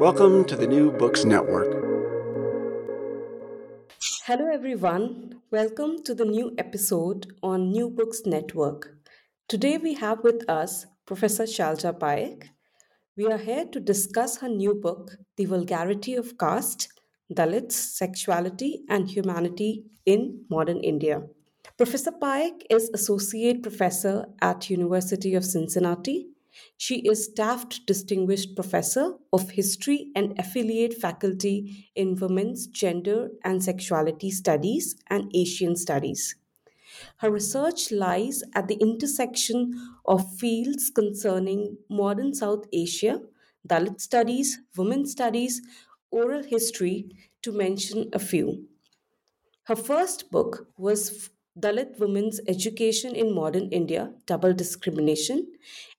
Welcome to the New Books Network. Hello, everyone. Welcome to the new episode on New Books Network. Today we have with us Professor Shailaja Paik. We are here to discuss her new book, The Vulgarity of Caste Dalits, Sexuality, and Humanity in Modern India. Professor Paik is Associate Professor at University of Cincinnati she is Taft Distinguished Professor of History and Affiliate Faculty in Women's Gender and Sexuality Studies and Asian Studies. Her research lies at the intersection of fields concerning modern South Asia, Dalit studies, women's studies, oral history, to mention a few. Her first book was Dalit Women's Education in Modern India Double Discrimination.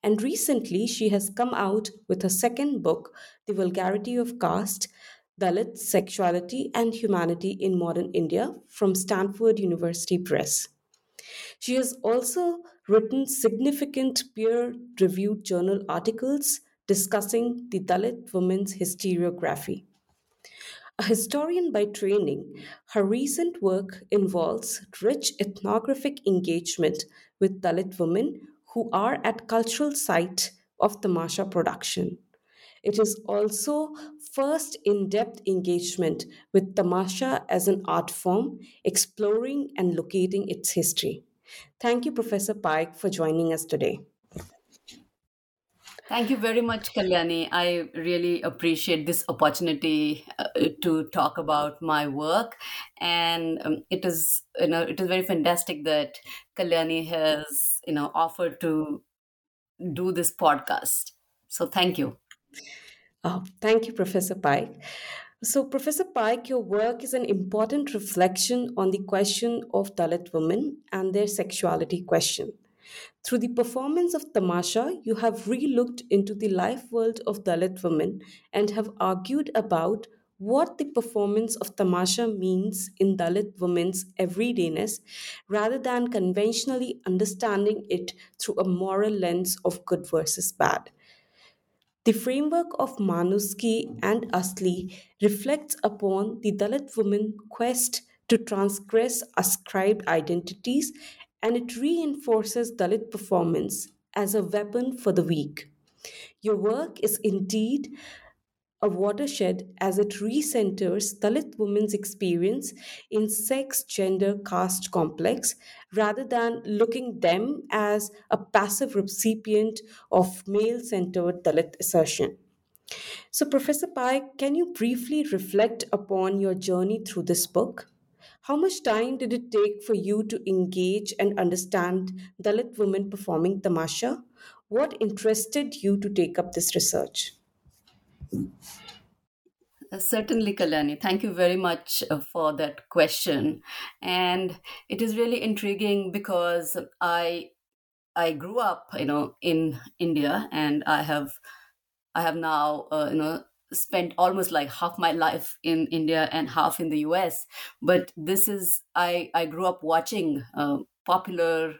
And recently, she has come out with her second book, The Vulgarity of Caste Dalit Sexuality and Humanity in Modern India from Stanford University Press. She has also written significant peer reviewed journal articles discussing the Dalit women's historiography. A historian by training, her recent work involves rich ethnographic engagement with Dalit women who are at cultural site of tamasha production. It is also first in-depth engagement with tamasha as an art form, exploring and locating its history. Thank you, Professor Paik, for joining us today. Thank you very much, Kalyani. I really appreciate this opportunity uh, to talk about my work, and um, it is you know it is very fantastic that Kalyani has you know offered to do this podcast. So thank you. Oh, thank you, Professor Paik. So, Professor Paik, your work is an important reflection on the question of Dalit women and their sexuality question. Through the performance of Tamasha, you have re-looked into the life world of Dalit women and have argued about what the performance of Tamasha means in Dalit women's everydayness rather than conventionally understanding it through a moral lens of good versus bad. The framework of Manuski and Asli reflects upon the Dalit woman quest to transgress ascribed identities and it reinforces Dalit performance as a weapon for the weak. Your work is indeed a watershed as it recenters Dalit women's experience in sex, gender, caste complex rather than looking them as a passive recipient of male centered Dalit assertion. So, Professor Paik, can you briefly reflect upon your journey through this book? How much time did it take for you to engage and understand Dalit women performing tamasha? What interested you to take up this research? Uh, certainly, Kalyani. Thank you very much uh, for that question. And it is really intriguing because I I grew up, you know, in India, and I have I have now, uh, you know, spent almost like half my life in India and half in the US. But this is I I grew up watching uh, popular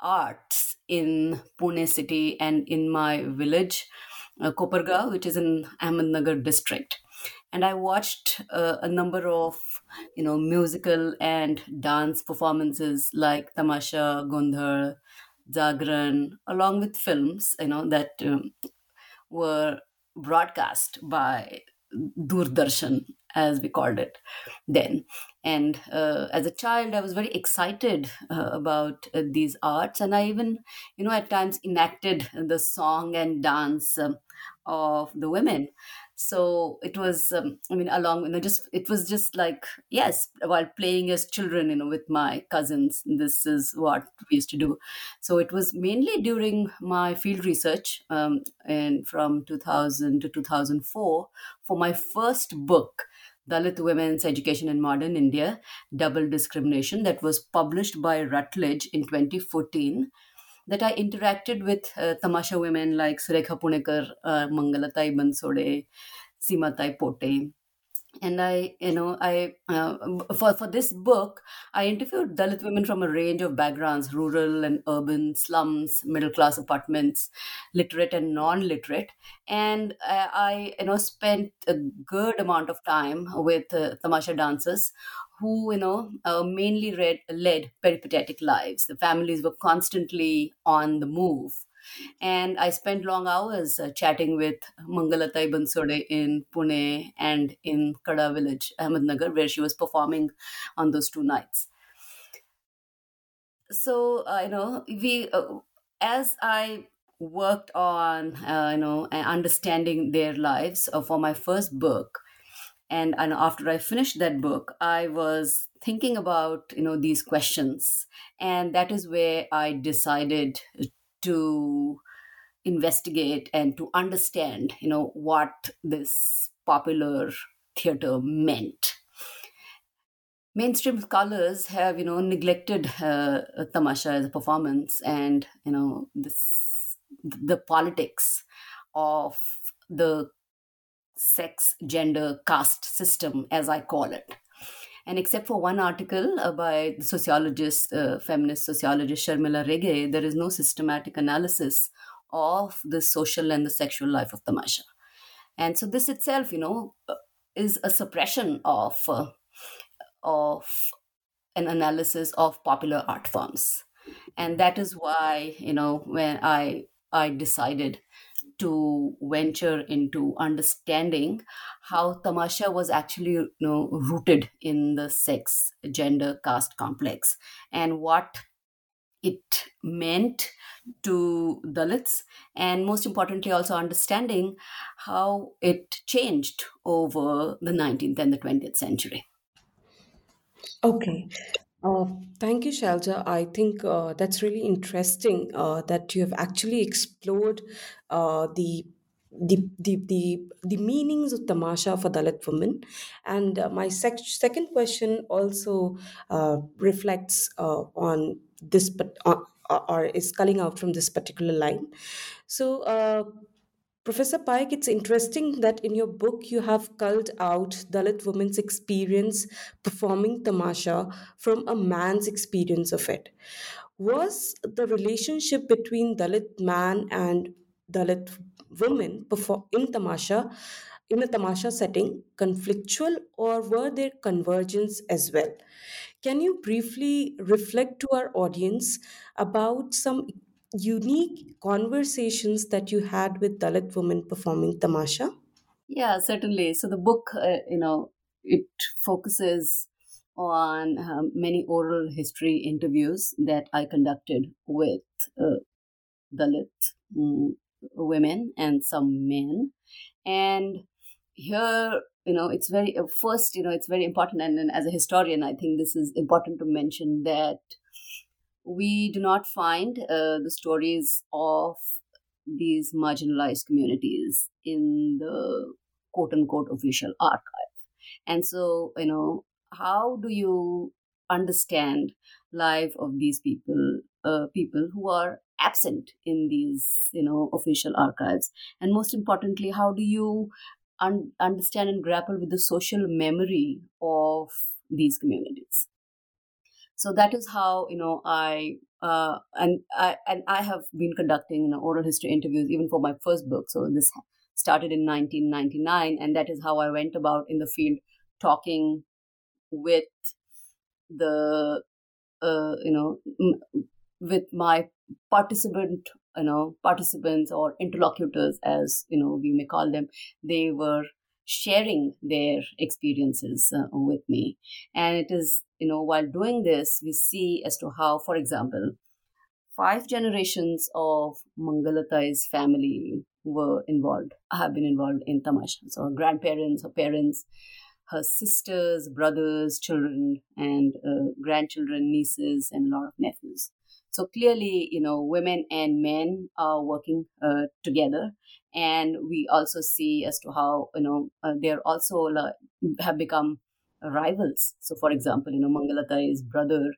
arts in Pune city and in my village, uh, which is in Ahmednagar district. And I watched uh, a number of you know musical and dance performances like Tamasha, Gondhal, Jagran, along with films, you know that um, were broadcast by Doordarshan, as we called it then. And uh, as a child, I was very excited uh, about uh, these arts, and I even, you know, at times enacted the song and dance um, of the women so it was um, i mean along you know just it was just like yes while playing as children you know with my cousins this is what we used to do. So it was mainly during my field research um, and from 2000 to 2004 for my first book Dalit Women's Education in Modern India, Double Discrimination, that was published by Routledge in 2014 that I interacted with uh, Tamasha women like Surekha Punekar, uh, Mangalatai Bansode, Simatai Pote. And I, you know, I uh, for for this book, I interviewed Dalit women from a range of backgrounds: rural and urban, slums, middle class apartments, literate and non-literate. And uh, I, you know, spent a good amount of time with uh, tamasha dancers who you know uh, mainly read, led peripatetic lives. The families were constantly on the move. And i spent long hours uh, chatting with mangalatai bansode in pune and in kada village ahmednagar where she was performing on those two nights. So uh, you know we uh, as i worked on uh, you know understanding their lives uh, for my first book and and after i finished that book i was thinking about you know these questions. And that is where i decided to investigate and to understand you know what this popular theater meant. Mainstream scholars have you know neglected uh, tamasha as a performance and you know this the politics of the sex, gender, caste system, as I call it. And except for one article uh, by the sociologist, uh, feminist sociologist Sharmila Rege, there is no systematic analysis of the social and the sexual life of Tamasha. And so this itself, you know, uh, is a suppression of uh, of an analysis of popular art forms. And that is why, you know, when I I decided to venture into understanding how tamasha was actually you know rooted in the sex gender caste complex and what it meant to dalits and most importantly also understanding how it changed over the 19th and the 20th century Okay. Uh, thank you, Shailaja. I think uh, that's really interesting uh, that you have actually explored uh, the the, the the the meanings of tamasha for Dalit women, and uh, my sec- second question also uh, reflects uh, on this, but uh, or is culling out from this particular line. So, uh, Professor Paik, it's interesting that in your book you have culled out Dalit women's experience performing tamasha from a man's experience of it. Was the relationship between Dalit man and Dalit perform in tamasha in a tamasha setting conflictual or were there convergence as well? Can you briefly reflect to our audience about some unique conversations that you had with Dalit women performing tamasha? yeah certainly. So the book uh, you know it focuses on um, many oral history interviews that i conducted with uh, dalit mm, women and some men. And here you know it's very uh, first you know it's very important. And, and as a historian i think this is important to mention that we do not find uh, the stories of these marginalized communities in the quote unquote official archive. And so you know how do you understand life of these people uh, people who are absent in these you know official archives? And most importantly how do you un- understand and grapple with the social memory of these communities so that is how you know i uh, and I and I have been conducting you know, oral history interviews even for my first book. So this started in 1999, and that is how I went about in the field, talking with the uh, you know m- with my participant you know participants or interlocutors as you know we may call them they were sharing their experiences uh, with me and it is you know while doing this we see as to how for example five generations of mangalatai's family were involved have been involved in tamasha. So her grandparents her parents her sisters brothers children and uh, grandchildren nieces and a lot of nephews. So clearly, you know, women and men are working uh, together, and we also see as to how you know uh, they're also uh, have become rivals. So, for example, you know, Mangalatai brother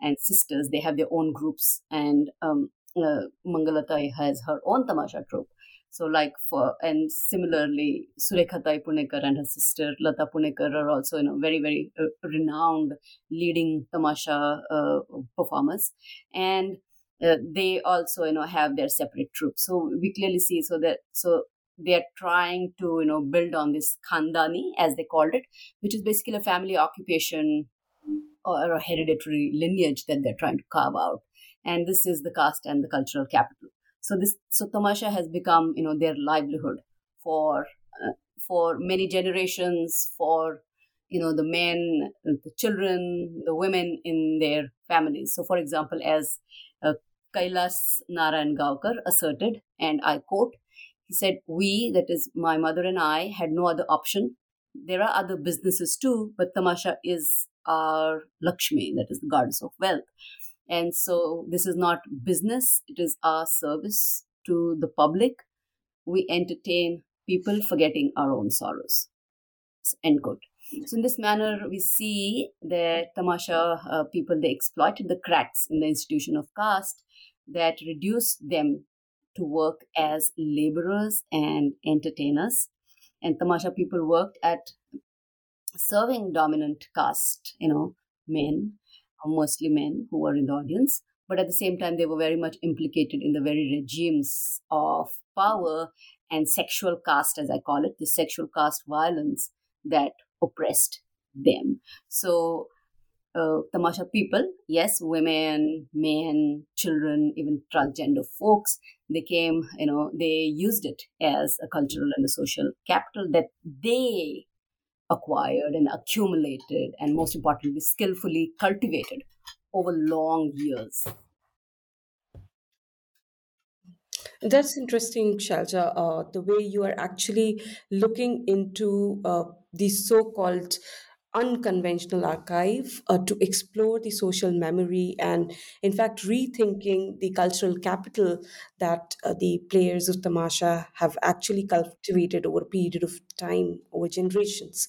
and sisters they have their own groups, and um, uh, Mangalatai has her own tamasha troupe. So, like for and similarly, Surekhatai Punekar and her sister Lata Punekar are also you know very very uh, renowned leading tamasha uh, performers, and uh, they also you know have their separate troops. So we clearly see so that so they are trying to you know build on this khandani as they called it, which is basically a family occupation or a hereditary lineage that they're trying to carve out. And this is the caste and the cultural capital so this so tamasha has become you know their livelihood for uh, for many generations for you know the men the children the women in their families so for example as uh, kailas narayan gaokar asserted and i quote he said we that is my mother and i had no other option there are other businesses too but tamasha is our lakshmi that is the goddess of wealth and so this is not business, it is our service to the public. We entertain people forgetting our own sorrows. End quote. So in this manner, we see that Tamasha uh, people, they exploited the cracks in the institution of caste that reduced them to work as laborers and entertainers. And Tamasha people worked at serving dominant caste, you know, men mostly men who were in the audience, but at the same time, they were very much implicated in the very regimes of power and sexual caste, as I call it, the sexual caste violence that oppressed them. So, uh, Tamasha people, yes, women, men, children, even transgender folks, they came, you know, they used it as a cultural and a social capital that they acquired and accumulated, and most importantly, skillfully cultivated over long years. That's interesting, Shailaja. Uh, the way you are actually looking into uh, the so called unconventional archive uh, to explore the social memory and, in fact, rethinking the cultural capital that uh, the players of Tamasha have actually cultivated over a period of time, over generations.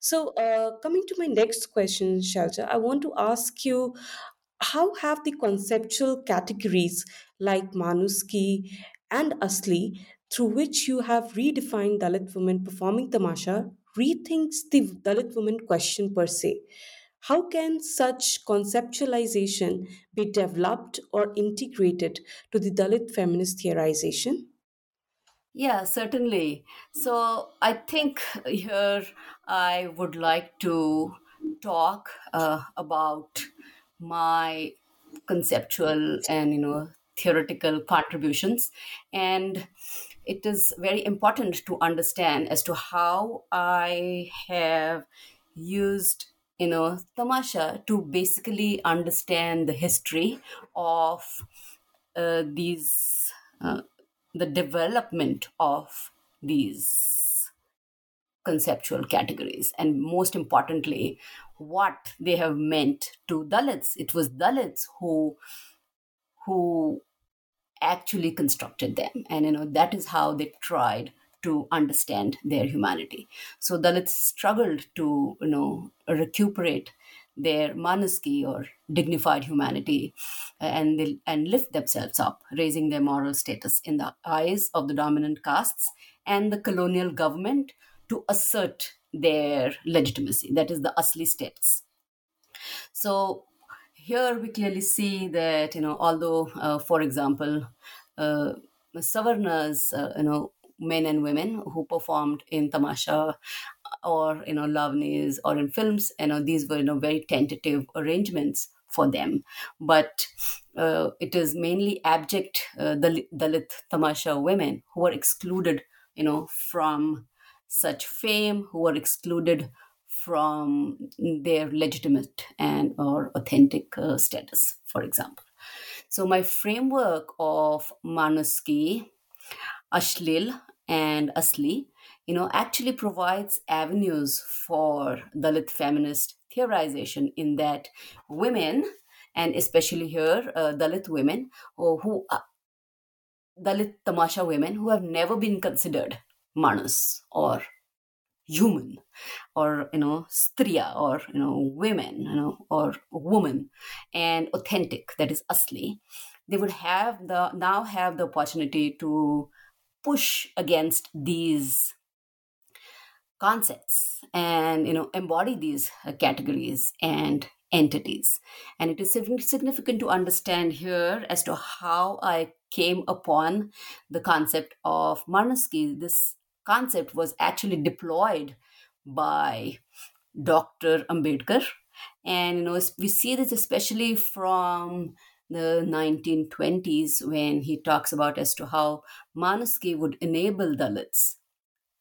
So, uh, coming to my next question, Shailaja, I want to ask you how have the conceptual categories like Manuski and Asli, through which you have redefined Dalit women performing tamasha, rethinks the Dalit woman question per se? How can such conceptualization be developed or integrated to the Dalit feminist theorization? Yeah, certainly. So I think here I would like to talk uh, about my conceptual and you know theoretical contributions and it is very important to understand as to how i have used you know tamasha to basically understand the history of uh, these uh, the development of these conceptual categories and most importantly what they have meant to dalits. It was dalits who who actually constructed them and you know that is how they tried to understand their humanity so dalits struggled to you know recuperate their manuski or dignified humanity uh, and they, and lift themselves up raising their moral status in the eyes of the dominant castes and the colonial government to assert their legitimacy. That is the Asli status. So here we clearly see that, you know, although, uh, for example, uh, Savarnas, uh, you know, men and women who performed in Tamasha or, you know, Lavnis or in films, you know, these were, you know, very tentative arrangements for them. But uh, it is mainly abject uh, Dalit Tamasha women who were excluded, you know, from such fame, who were excluded from their legitimate and or authentic uh, status, for example. So my framework of Manuski, Ashlil, and Asli, you know, actually provides avenues for Dalit feminist theorization in that women, and especially here, uh, Dalit women, who, who uh, Dalit Tamasha women who have never been considered Manus or human or you know striya or you know women you know or woman and authentic that is asli they would have the now have the opportunity to push against these concepts and you know embody these categories and entities and it is significant to understand here as to how i came upon the concept of Manuski. This concept was actually deployed by Dr. Ambedkar. And you know, we see this especially from the 1920s when he talks about as to how Manuski would enable Dalits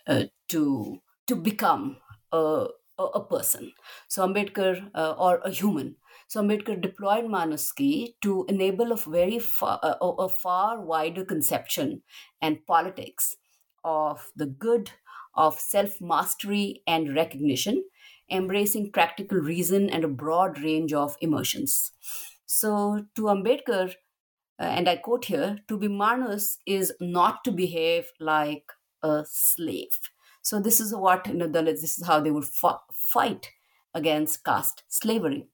uh, to to become a, a, a person. So Ambedkar uh, or a human. So Ambedkar deployed Manuski to enable a very far, a, a far wider conception and politics of the good, of self mastery and recognition, embracing practical reason and a broad range of emotions. So, to Ambedkar, uh, and I quote here, to be Manus is not to behave like a slave. So, this is what you know, Dalits, this is how they would fight against caste slavery.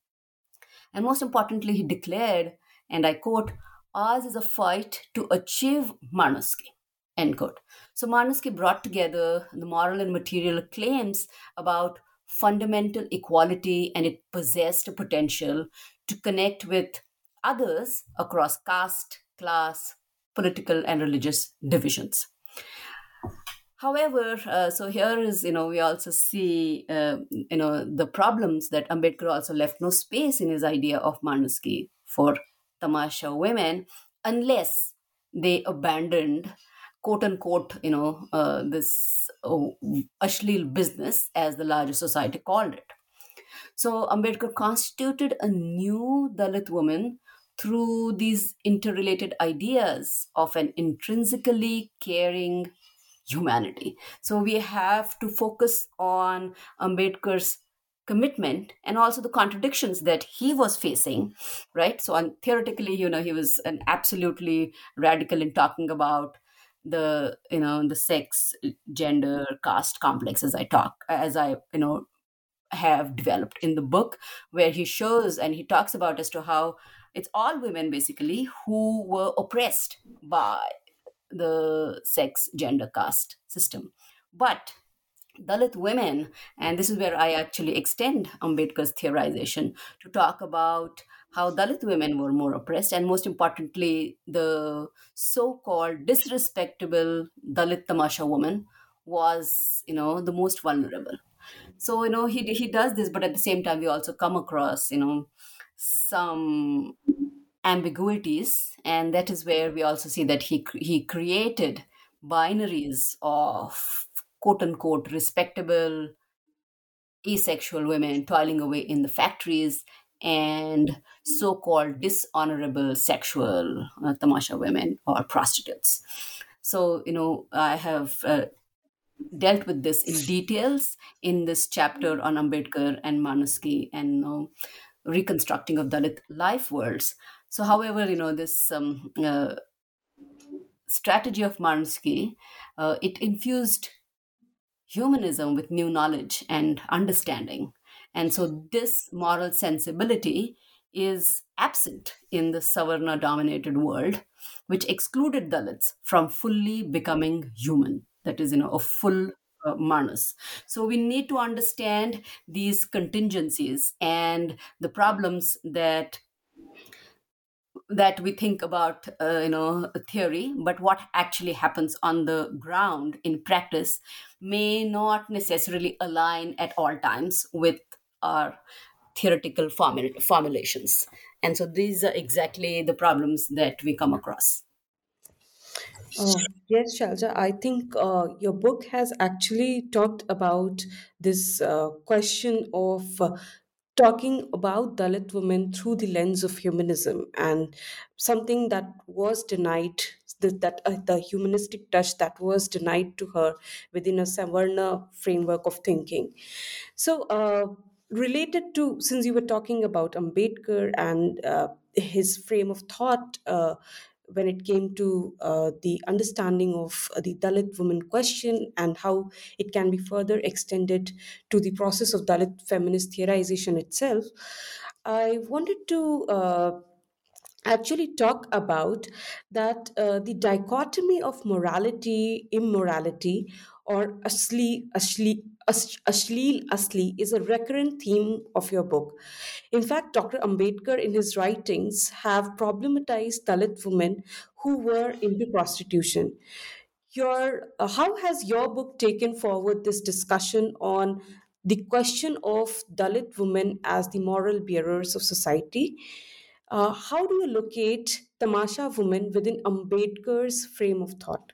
And most importantly, he declared, and I quote, ours is a fight to achieve Manuski. End quote. So Manuski brought together the moral and material claims about fundamental equality and it possessed a potential to connect with others across caste, class, political, and religious divisions. However, uh, so here is, you know, we also see, uh, you know, the problems that Ambedkar also left no space in his idea of Manuski for Tamasha women unless they abandoned quote unquote, you know, uh, this uh, Ashlil business, as the larger society called it. So Ambedkar constituted a new Dalit woman through these interrelated ideas of an intrinsically caring humanity. So we have to focus on Ambedkar's commitment and also the contradictions that he was facing right so on, theoretically you know he was an absolutely radical in talking about the you know the sex gender caste complex as i talk as i you know have developed in the book where he shows and he talks about as to how it's all women basically who were oppressed by the sex gender caste system. But Dalit women, and this is where I actually extend Ambedkar's theorization to talk about how Dalit women were more oppressed, and most importantly, the so called disrespectable Dalit Tamasha woman was, you know, the most vulnerable. So, you know, he, he does this, but at the same time, we also come across, you know, some ambiguities, and that is where we also see that he, he created binaries of quote unquote respectable asexual women toiling away in the factories and so called dishonorable sexual uh, tamasha women or prostitutes. So, you know, I have uh, dealt with this in details in this chapter on Ambedkar and Manuski and know, reconstructing of Dalit life worlds. So, however, you know, this um, uh, strategy of Manuski, uh, it infused humanism with new knowledge and understanding. And so this moral sensibility is absent in the Savarna dominated world, which excluded Dalits from fully becoming human. That is, you know, a full uh, Manas. So we need to understand these contingencies and the problems that that we think about uh, you know theory but what actually happens on the ground in practice may not necessarily align at all times with our theoretical formul- formulations and so these are exactly the problems that we come across Uh, yes, Shailaja, I think uh, your book has actually talked about this uh, question of uh, talking about Dalit women through the lens of humanism and something that was denied, that, that uh, the humanistic touch that was denied to her within a Savarna framework of thinking. So, uh, related to, since you were talking about Ambedkar and uh, his frame of thought, uh, when it came to uh, the understanding of the Dalit woman question and how it can be further extended to the process of Dalit feminist theorization itself, I wanted to uh, actually talk about that uh, the dichotomy of morality, immorality, or asli, asli, ash- ashleel asli is a recurrent theme of your book. In fact, Dr. Ambedkar, in his writings, have problematized Dalit women who were into prostitution. Your, uh, how has your book taken forward this discussion on the question of Dalit women as the moral bearers of society? Uh, how do you locate Tamasha women within Ambedkar's frame of thought?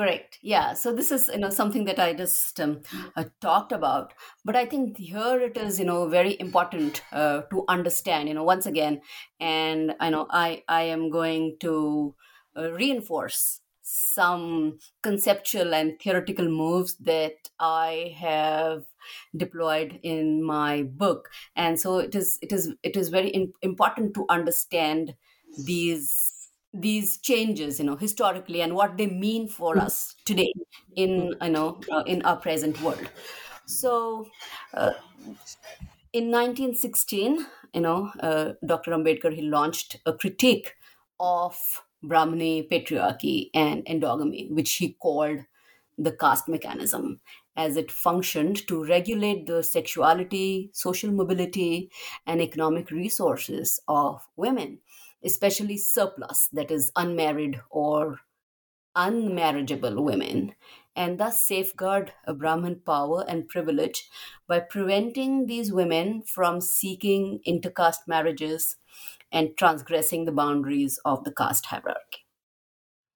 Correct. Yeah. So this is you know something that I just um, uh, talked about, but I think here it is you know very important uh, to understand. You know once again, and I know I I am going to uh, reinforce some conceptual and theoretical moves that I have deployed in my book, and so it is it is it is very in, important to understand these these changes you know historically and what they mean for us today in you know uh, in our present world. So uh, in 1916 you know uh, dr ambedkar he launched a critique of brahmani patriarchy and endogamy which he called the caste mechanism as it functioned to regulate the sexuality social mobility and economic resources of women especially surplus, that is, unmarried or unmarriageable women, and thus safeguard a Brahmin power and privilege by preventing these women from seeking intercaste marriages and transgressing the boundaries of the caste hierarchy.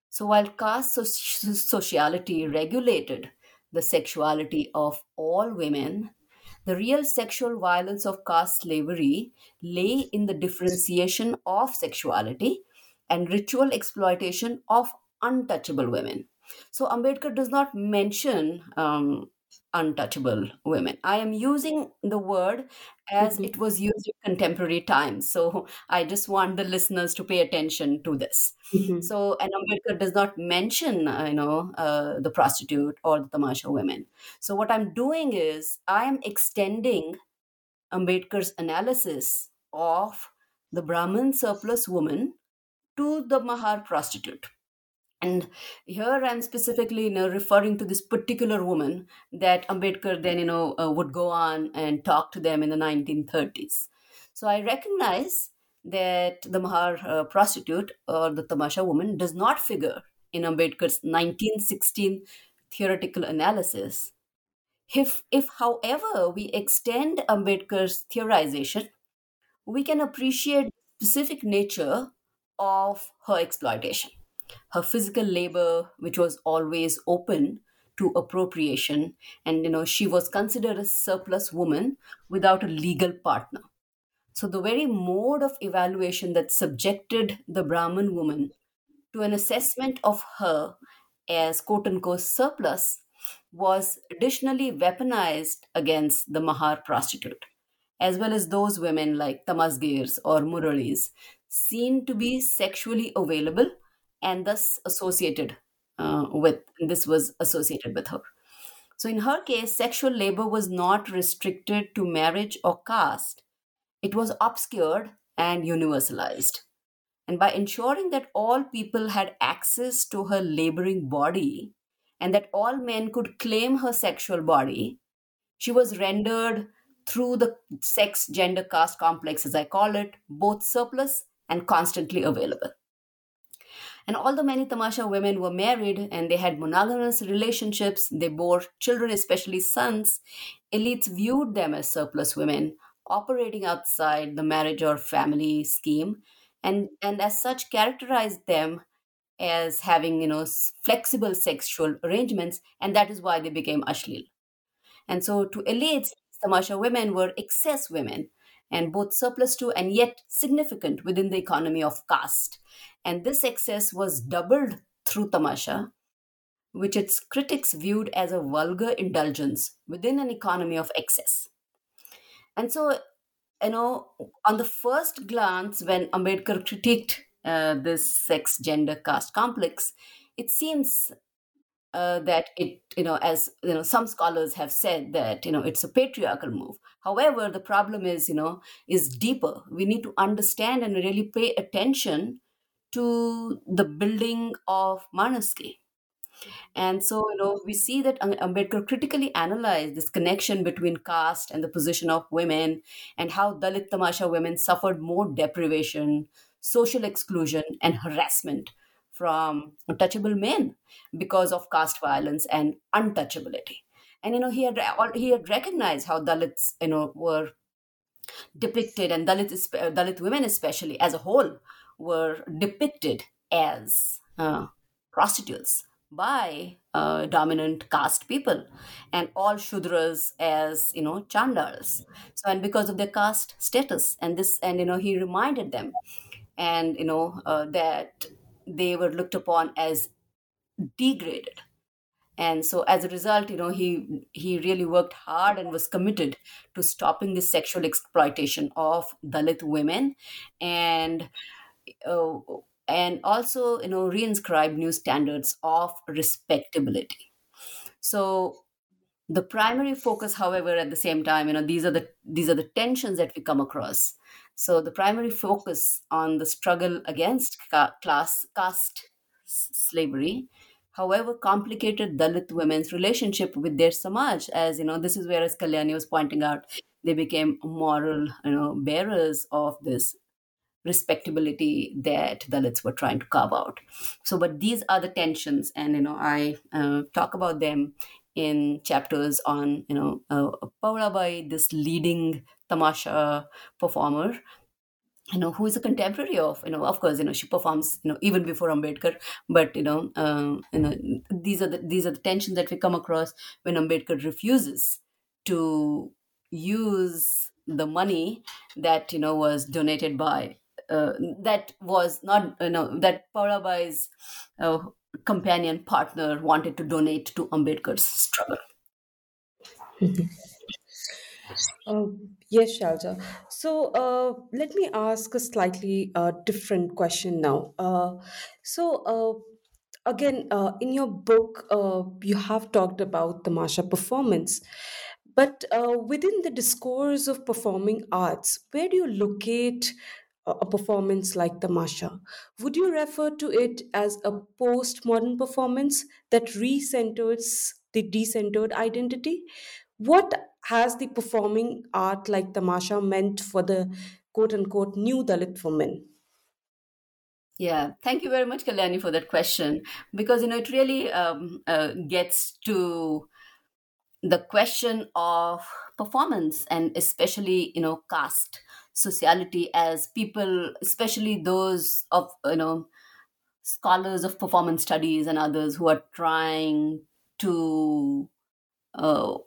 So, while caste sociality regulated the sexuality of all women, the real sexual violence of caste slavery lay in the differentiation of sexuality and ritual exploitation of untouchable women. So Ambedkar does not mention um, untouchable women. I am using the word as Mhm. it was used in contemporary times. So I just want the listeners to pay attention to this. Mhm. So, and Ambedkar does not mention, uh, you know, uh, the prostitute or the tamasha women. So, what I'm doing is I am extending Ambedkar's analysis of the Brahmin surplus woman to the Mahar prostitute. And here I'm specifically, you know, referring to this particular woman that Ambedkar then, you know, uh, would go on and talk to them in the 1930s. So I recognize that the Mahar uh, prostitute or the Tamasha woman does not figure in Ambedkar's 1916 theoretical analysis. If, if, however, we extend Ambedkar's theorization, we can appreciate specific nature of her exploitation. Her physical labor, which was always open to appropriation, and you know, she was considered a surplus woman without a legal partner. So the very mode of evaluation that subjected the Brahmin woman to an assessment of her as quote unquote surplus was additionally weaponized against the Mahar prostitute, as well as those women like Tamasgirs or Muralis, seen to be sexually available and thus associated uh, with, this was associated with her. So in her case, sexual labor was not restricted to marriage or caste, it was obscured and universalized. And by ensuring that all people had access to her laboring body and that all men could claim her sexual body, she was rendered through the sex gender caste complex, as I call it, both surplus and constantly available. And although many Tamasha women were married and they had monogamous relationships, they bore children, especially sons, elites viewed them as surplus women operating outside the marriage or family scheme. And, and as such characterized them as having you know flexible sexual arrangements and that is why they became ashlil. And so to elites tamasha women were excess women and both surplus to and yet significant within the economy of caste and this excess was doubled through tamasha which its critics viewed as a vulgar indulgence within an economy of excess and so, you know, on the first glance, when Ambedkar critiqued uh, this sex, gender, caste complex, it seems uh, that it, you know, as you know, some scholars have said that you know it's a patriarchal move. However, the problem is, you know, is deeper. We need to understand and really pay attention to the building of Manuski and so, you know, we see that Ambedkar critically analyzed this connection between caste and the position of women and how Dalit Tamasha women suffered more deprivation, social exclusion, and harassment from untouchable men because of caste violence and untouchability. And, you know, he had, he had recognized how Dalits, you know, were depicted and Dalit, Dalit women especially as a whole were depicted as uh, prostitutes by uh, dominant caste people and all shudras as you know chandals so and because of their caste status and this and you know he reminded them and you know uh, that they were looked upon as degraded. And so as a result you know he he really worked hard and was committed to stopping the sexual exploitation of dalit women. And uh, and also you know reinscribe new standards of respectability. So the primary focus however at the same time you know these are the these are the tensions that we come across. So the primary focus on the struggle against ca- class caste slavery however complicated dalit women's relationship with their samaj as you know this is where as kalyani was pointing out they became moral you know bearers of this respectability that Dalits were trying to carve out. So, but these are the tensions, and you know, I uh, talk about them in chapters on you know uh, Paulabai, this leading tamasha performer. You know who is a contemporary of you know of course you know she performs you know even before Ambedkar but you know uh, you know these are the these are the tensions that we come across when Ambedkar refuses to use the money that you know was donated by uh, that was not you know that Paulabai's uh, companion partner wanted to donate to Ambedkar's struggle. Uh, yes, Shailaja. So uh, let me ask a slightly uh, different question now. Uh, so uh, again, in your book, you have talked about Tamasha performance, but within the discourse of performing arts, where do you locate a performance like the Tamasha? Would you refer to it as a postmodern performance that recenters the decentered identity? What has the performing art like the Tamasha meant for the quote unquote new Dalit woman? Yeah, thank you very much, Kalyani, for that question because you know it really um, uh, gets to the question of performance and especially you know caste sociality as people especially those of you know scholars of performance studies and others who are trying to uh,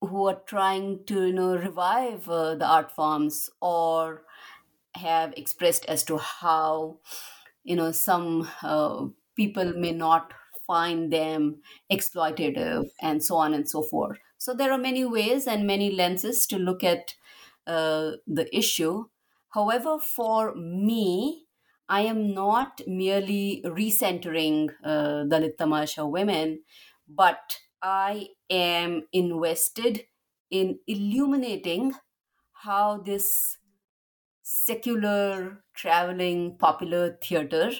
who are trying to you know revive uh, the art forms or have expressed as to how you know some uh, people may not find them exploitative and so on and so forth. So there are many ways and many lenses to look at uh, the issue however for me i am not merely recentering uh, dalit tamasha women but i am invested in illuminating how this secular traveling popular theater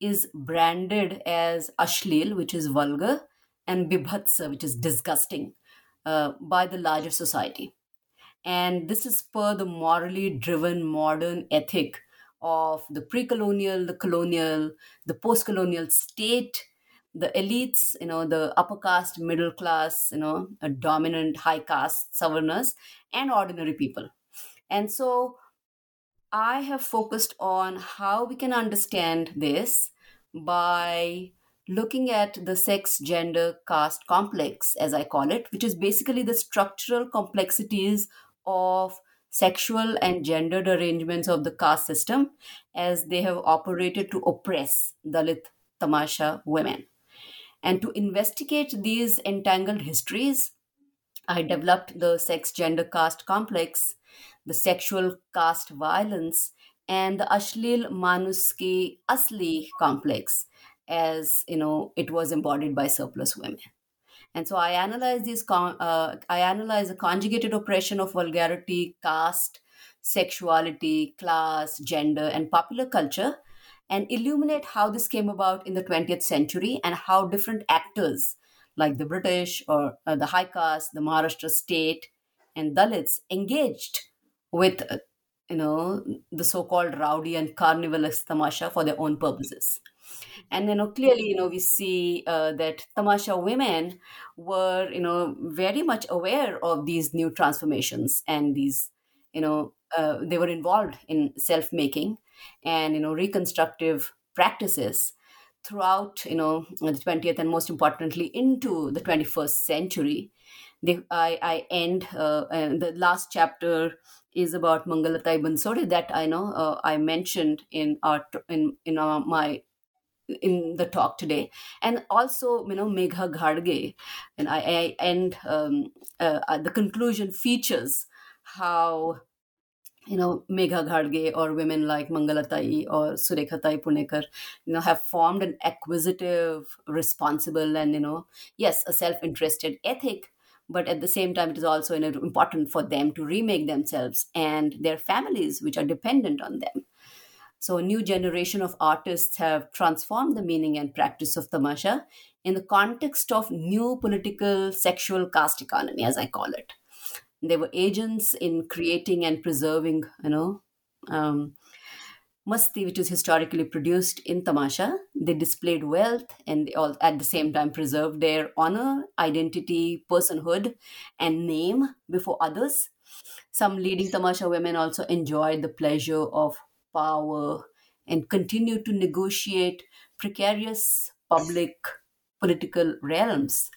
is branded as ashleel, which is vulgar, and bibhatsa, which is disgusting, uh, by the larger society. And this is per the morally driven modern ethic of the pre colonial, the colonial, the post colonial state, the elites, you know, the upper caste, middle class, you know, a dominant high caste, savarnas, and ordinary people. And so I have focused on how we can understand this by looking at the sex, gender, caste complex, as I call it, which is basically the structural complexities of sexual and gendered arrangements of the caste system as they have operated to oppress Dalit Tamasha women. And to investigate these entangled histories, I developed the sex gender caste complex the sexual caste violence, and the Ashleel Manuski Asli complex, as you know, it was embodied by surplus women. And so I analyze these. Uh, I analyze the conjugated oppression of vulgarity, caste, sexuality, class, gender, and popular culture, and illuminate how this came about in the 20th century and how different actors like the British or uh, the high caste, the Maharashtra state, and Dalits engaged with uh, you know the so-called rowdy and carnivalesque tamasha for their own purposes and you know clearly you know we see uh, that tamasha women were you know very much aware of these new transformations and these you know uh, they were involved in self-making and you know reconstructive practices throughout you know the 20th and most importantly into the 21st century. They, I, I end uh, the last chapter is about Mangalatai Bansode that I know uh, I mentioned in our in in our, my in the talk today, and also you know Megha Ghadge, and I, I end um, uh, uh, the conclusion features how you know Megha Ghadge or women like Mangalatai or Surekhatai Punekar, you know, have formed an acquisitive, responsible, and you know, yes, a self-interested ethic but at the same time it is also you know, important for them to remake themselves and their families which are dependent on them so a new generation of artists have transformed the meaning and practice of tamasha in the context of new political sexual caste economy as i call it they were agents in creating and preserving you know um, Masti, which is historically produced in Tamasha. They displayed wealth and they all at the same time preserved their honor, identity, personhood, and name before others. Some leading Tamasha women also enjoyed the pleasure of power and continue to negotiate precarious public political realms.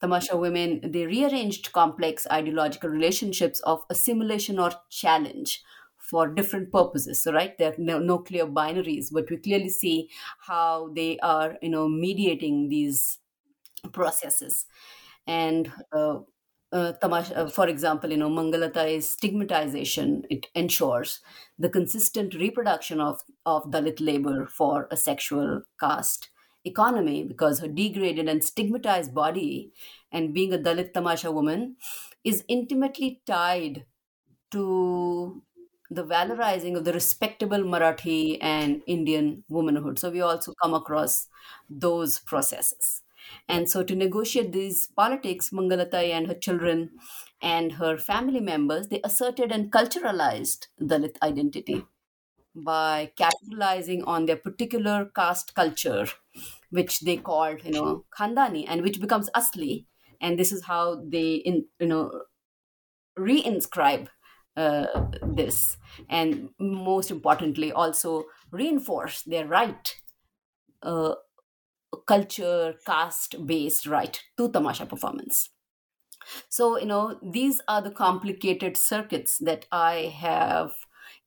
Tamasha women, they rearranged complex ideological relationships of assimilation or challenge for different purposes. Right there are no, no clear binaries but we clearly see how they are you know mediating these processes. And uh, uh, tamash, uh, for example, you know, Mangalatai's stigmatization, it ensures the consistent reproduction of, of Dalit labor for a sexual caste economy because her degraded and stigmatized body and being a Dalit Tamasha woman is intimately tied to the valorizing of the respectable Marathi and Indian womanhood. So we also come across those processes. And so to negotiate these politics, Mangalatai and her children and her family members, they asserted and culturalized Dalit identity by capitalizing on their particular caste culture, which they called, you know, Khandani, and which becomes Asli, and this is how they in you know reinscribe uh, this. And most importantly also reinforce their right uh, culture caste based right to tamasha performance so you know these are the complicated circuits that i have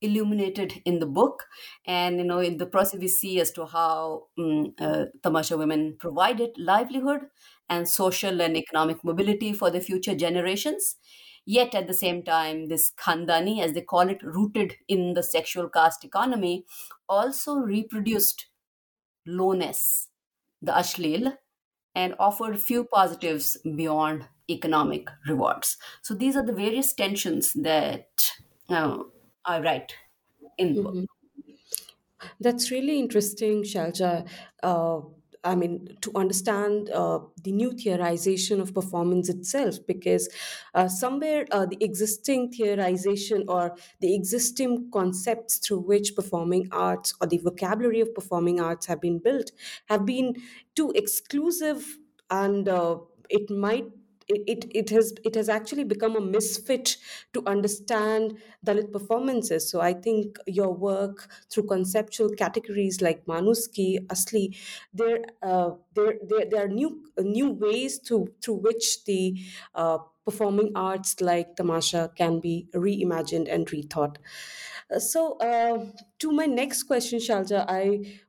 illuminated in the book. And you know in the process we see as to how um, uh, tamasha women provided livelihood and social and economic mobility for the future generations. Yet at the same time this khandani as they call it rooted in the sexual caste economy also reproduced lowness the ashleel and offered few positives beyond economic rewards so these are the various tensions that uh, I write in the book. That's really interesting, Shailaja. Uh, I mean, to understand uh, the new theorization of performance itself, because uh, somewhere uh, the existing theorization or the existing concepts through which performing arts or the vocabulary of performing arts have been built have been too exclusive and uh, it might it, it, has it has actually become a misfit to understand Dalit performances. So I think your work through conceptual categories like Manuski, Asli, there uh, there, there there are new new ways to through which the uh, performing arts like tamasha can be reimagined and rethought. Uh, So, uh, to my next question, Shailaja, I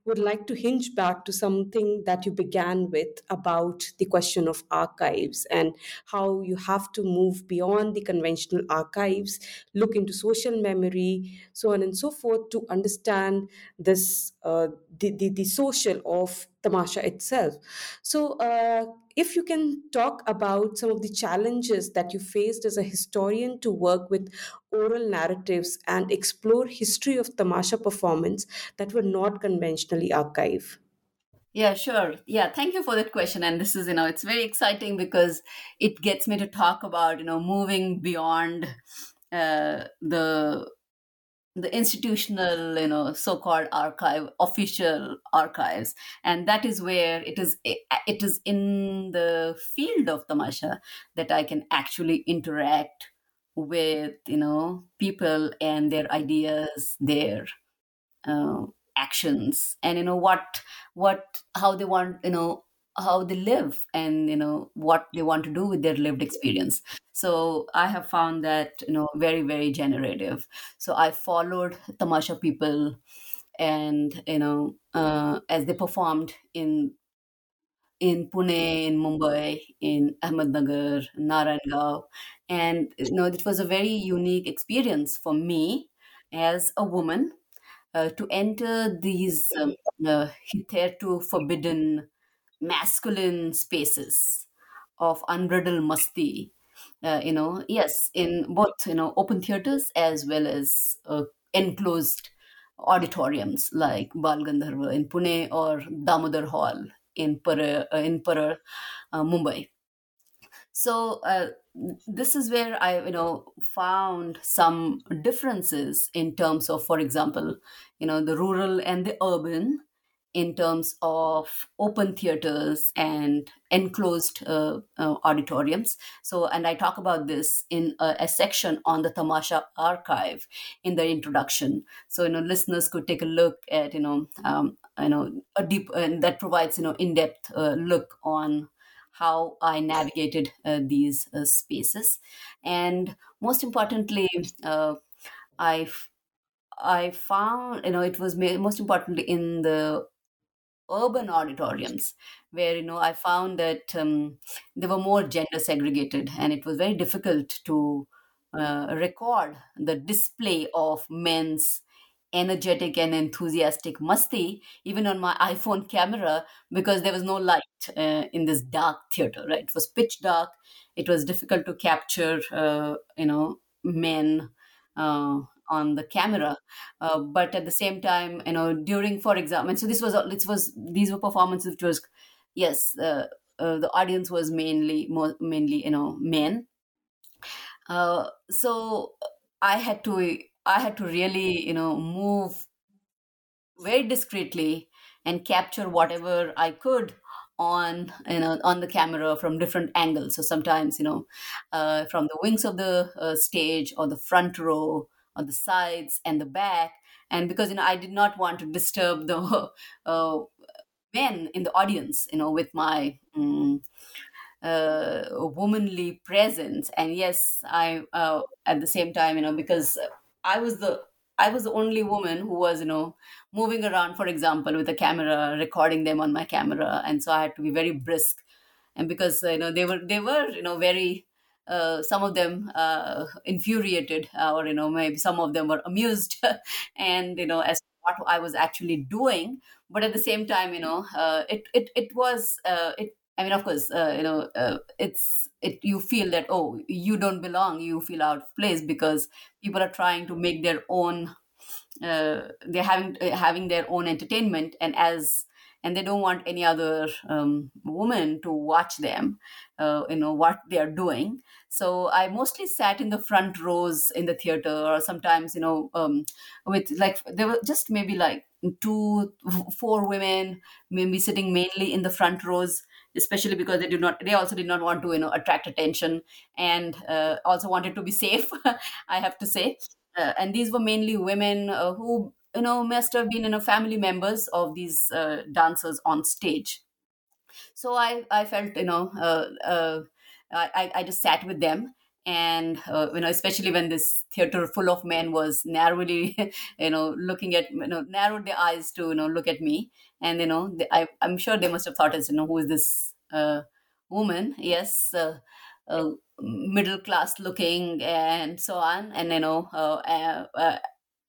would like to hinge back to something that you began with about the question of archives and how you have to move beyond the conventional archives, look into social memory, so on and so forth, to understand this uh, the, the the social of tamasha itself. So, uh, if you can talk about some of the challenges that you faced as a historian to work with oral narratives and explore history of tamasha performance that were not conventionally archived. Yeah, sure. Yeah, thank you for that question. And this is, you know, it's very exciting because it gets me to talk about, you know, moving beyond uh, the the institutional you know so-called archive official archives. And that is where it is it is in the field of tamasha that i can actually interact with you know people and their ideas their uh, actions. And you know what what how they want you know how they live and you know what they want to do with their lived experience. So i have found that you know very very generative. So i followed tamasha people and you know uh, as they performed in in pune in mumbai in ahmednagar Narayangaon and you know it was a very unique experience for me as a woman uh, to enter these um, uh, hitherto forbidden masculine spaces of unbridled masti. Uh, you know, yes, in both you know open theaters as well as uh, enclosed auditoriums like Bal Gandharva in Pune or Damodar Hall in Parel, uh, in Parel, uh, Mumbai. So uh, this is where I, you know, found some differences in terms of, for example, you know, the rural and the urban, in terms of open theaters and enclosed uh, uh, auditoriums. So, and I talk about this in a, a, section on the Tamasha archive in the introduction. So, you know, listeners could take a look at, you know, um, you know, a deep and that provides, you know, in-depth uh, look on how I navigated uh, these uh, spaces, and most importantly, uh, I I found you know it was most importantly in the urban auditoriums where you know I found that um, they were more gender segregated, and it was very difficult to uh, record the display of men's energetic and enthusiastic masti even on my iphone camera because there was no light uh, in this dark theater right? It was pitch dark. It was difficult to capture uh, you know men uh, on the camera uh, but at the same time you know during for example and so this was this was these were performances which was yes uh, uh, the audience was mainly more, mainly you know men. So i had to I had to really, you know, move very discreetly and capture whatever I could on you know on the camera from different angles. So sometimes you know uh, from the wings of the uh, stage or the front row or the sides and the back and because you know i did not want to disturb the uh, men in the audience you know with my um, uh, womanly presence. And yes i uh, at the same time you know because i was the i was the only woman who was you know moving around for example with a camera recording them on my camera. And so i had to be very brisk. And because you know they were they were you know very uh, some of them uh, infuriated uh, or you know maybe some of them were amused and you know as what i was actually doing but at the same time you know uh, it, it it was uh, it I mean, of course, uh, you know, uh, it's it. You feel that oh, you don't belong. You feel out of place because people are trying to make their own. Uh, they're having having their own entertainment, and as and they don't want any other um, woman to watch them. Uh, you know what they are doing. So I mostly sat in the front rows in the theater, or sometimes you know, um, with like there were just maybe like two, four women, maybe sitting mainly in the front rows especially because they do not they also did not want to you know attract attention and uh, also wanted to be safe i have to say uh, and these were mainly women uh, who you know must have been you know family members of these uh, dancers on stage so i i felt you know uh, uh, I, I just sat with them and uh, you know especially when this theater full of men was narrowly you know looking at you know narrowed their eyes to you know look at me. And you know they, I, i'm sure they must have thought as you know who is this uh, woman? Yes uh, uh, middle class looking and so on. And you know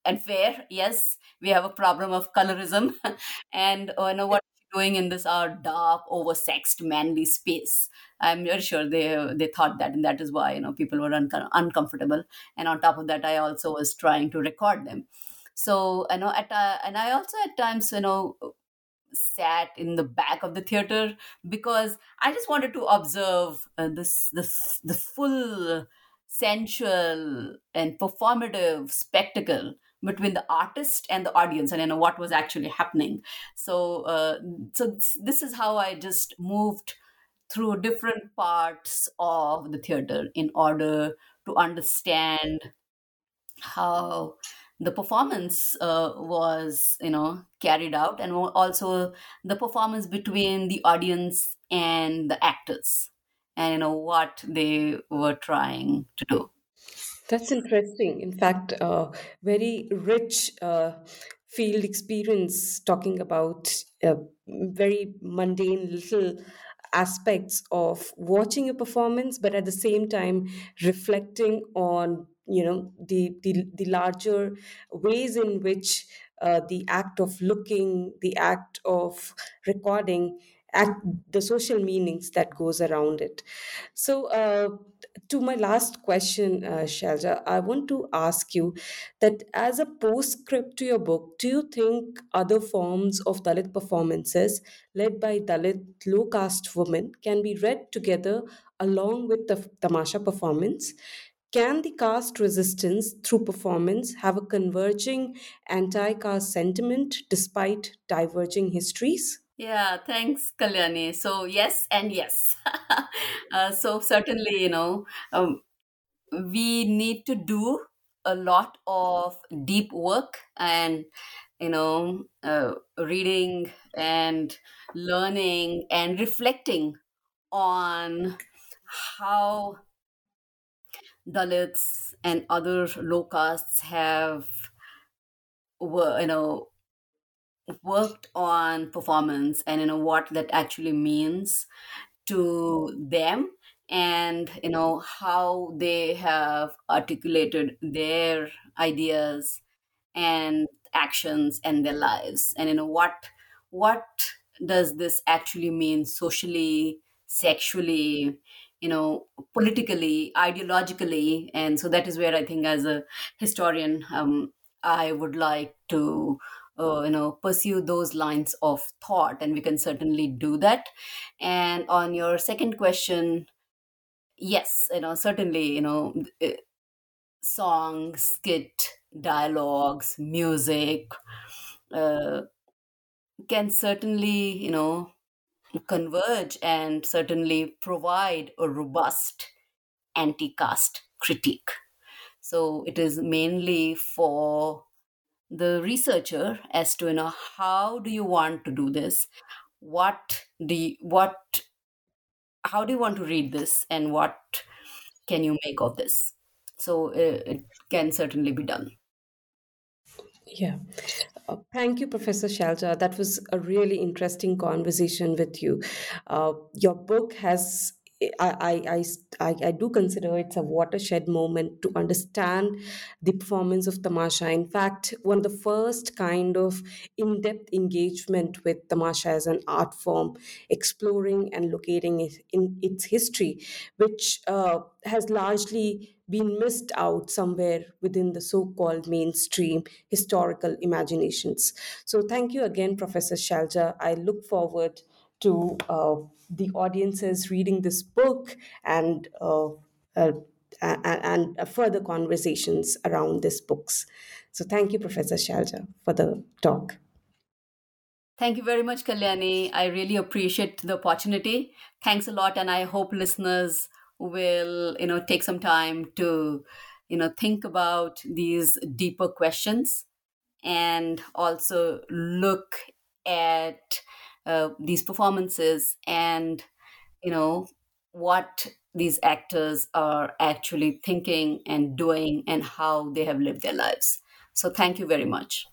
and fair yes we have a problem of colorism. And you know what doing in this our dark oversexed manly space. I'm very sure they they thought that and that is why you know people were un- uncomfortable. And on top of that i also was trying to record them. So you know at uh, and i also at times you know sat in the back of the theater because I just wanted to observe uh, this the the full sensual and performative spectacle between the artist and the audience and you know what was actually happening. So uh, so this, is how i just moved through different parts of the theater in order to understand how the performance uh, was you know carried out and also the performance between the audience and the actors and you know what they were trying to do That's interesting. In fact, uh, very rich uh, field experience talking about uh, very mundane little aspects of watching a performance, but at the same time reflecting on you know the the, the larger ways in which uh, the act of looking, the act of recording, act, the social meanings that goes around it. So, uh, to my last question, uh, Shailaja, I want to ask you that as a postscript to your book, do you think other forms of Dalit performances led by Dalit low caste women can be read together along with the Tamasha performance? Can the caste resistance through performance have a converging anti caste sentiment despite diverging histories? Yeah, thanks, Kalyani. So, yes and yes. uh, so, certainly, you know, um, we need to do a lot of deep work and, you know, uh, reading and learning and reflecting on how Dalits and other low castes have, wo- you know, worked on performance and you know what that actually means to them and you know how they have articulated their ideas and actions and their lives. And you know what what does this actually mean socially sexually you know politically ideologically? And so that is where i think as a historian um, i would like to uh, you know pursue those lines of thought and we can certainly do that and on your second question yes you know certainly you know eh, song skit dialogues music uh, can certainly you know converge and certainly provide a robust anti caste critique. So it is mainly for the researcher as to you know how do you want to do this what do you, what how do you want to read this and what can you make of this so uh, it can certainly be done yeah. Uh, thank you, Professor Shailaja. That was a really interesting conversation with you. Uh, your book has I, I, I, I do consider it's a watershed moment to understand the performance of Tamasha. In fact, one of the first kind of in depth engagement with Tamasha as an art form, exploring and locating it in its history, which uh, has largely been missed out somewhere within the so called mainstream historical imaginations. So, thank you again, Professor Shailaja. I look forward to uh, the audiences reading this book and uh, uh, and further conversations around these books. So thank you, Professor Shailaja, for the talk. Thank you very much, Kalyani. I really appreciate the opportunity. Thanks a lot, and I hope listeners will, you know, take some time to, you know, think about these deeper questions and also look at uh, these performances and you know what these actors are actually thinking and doing and how they have lived their lives. So thank you very much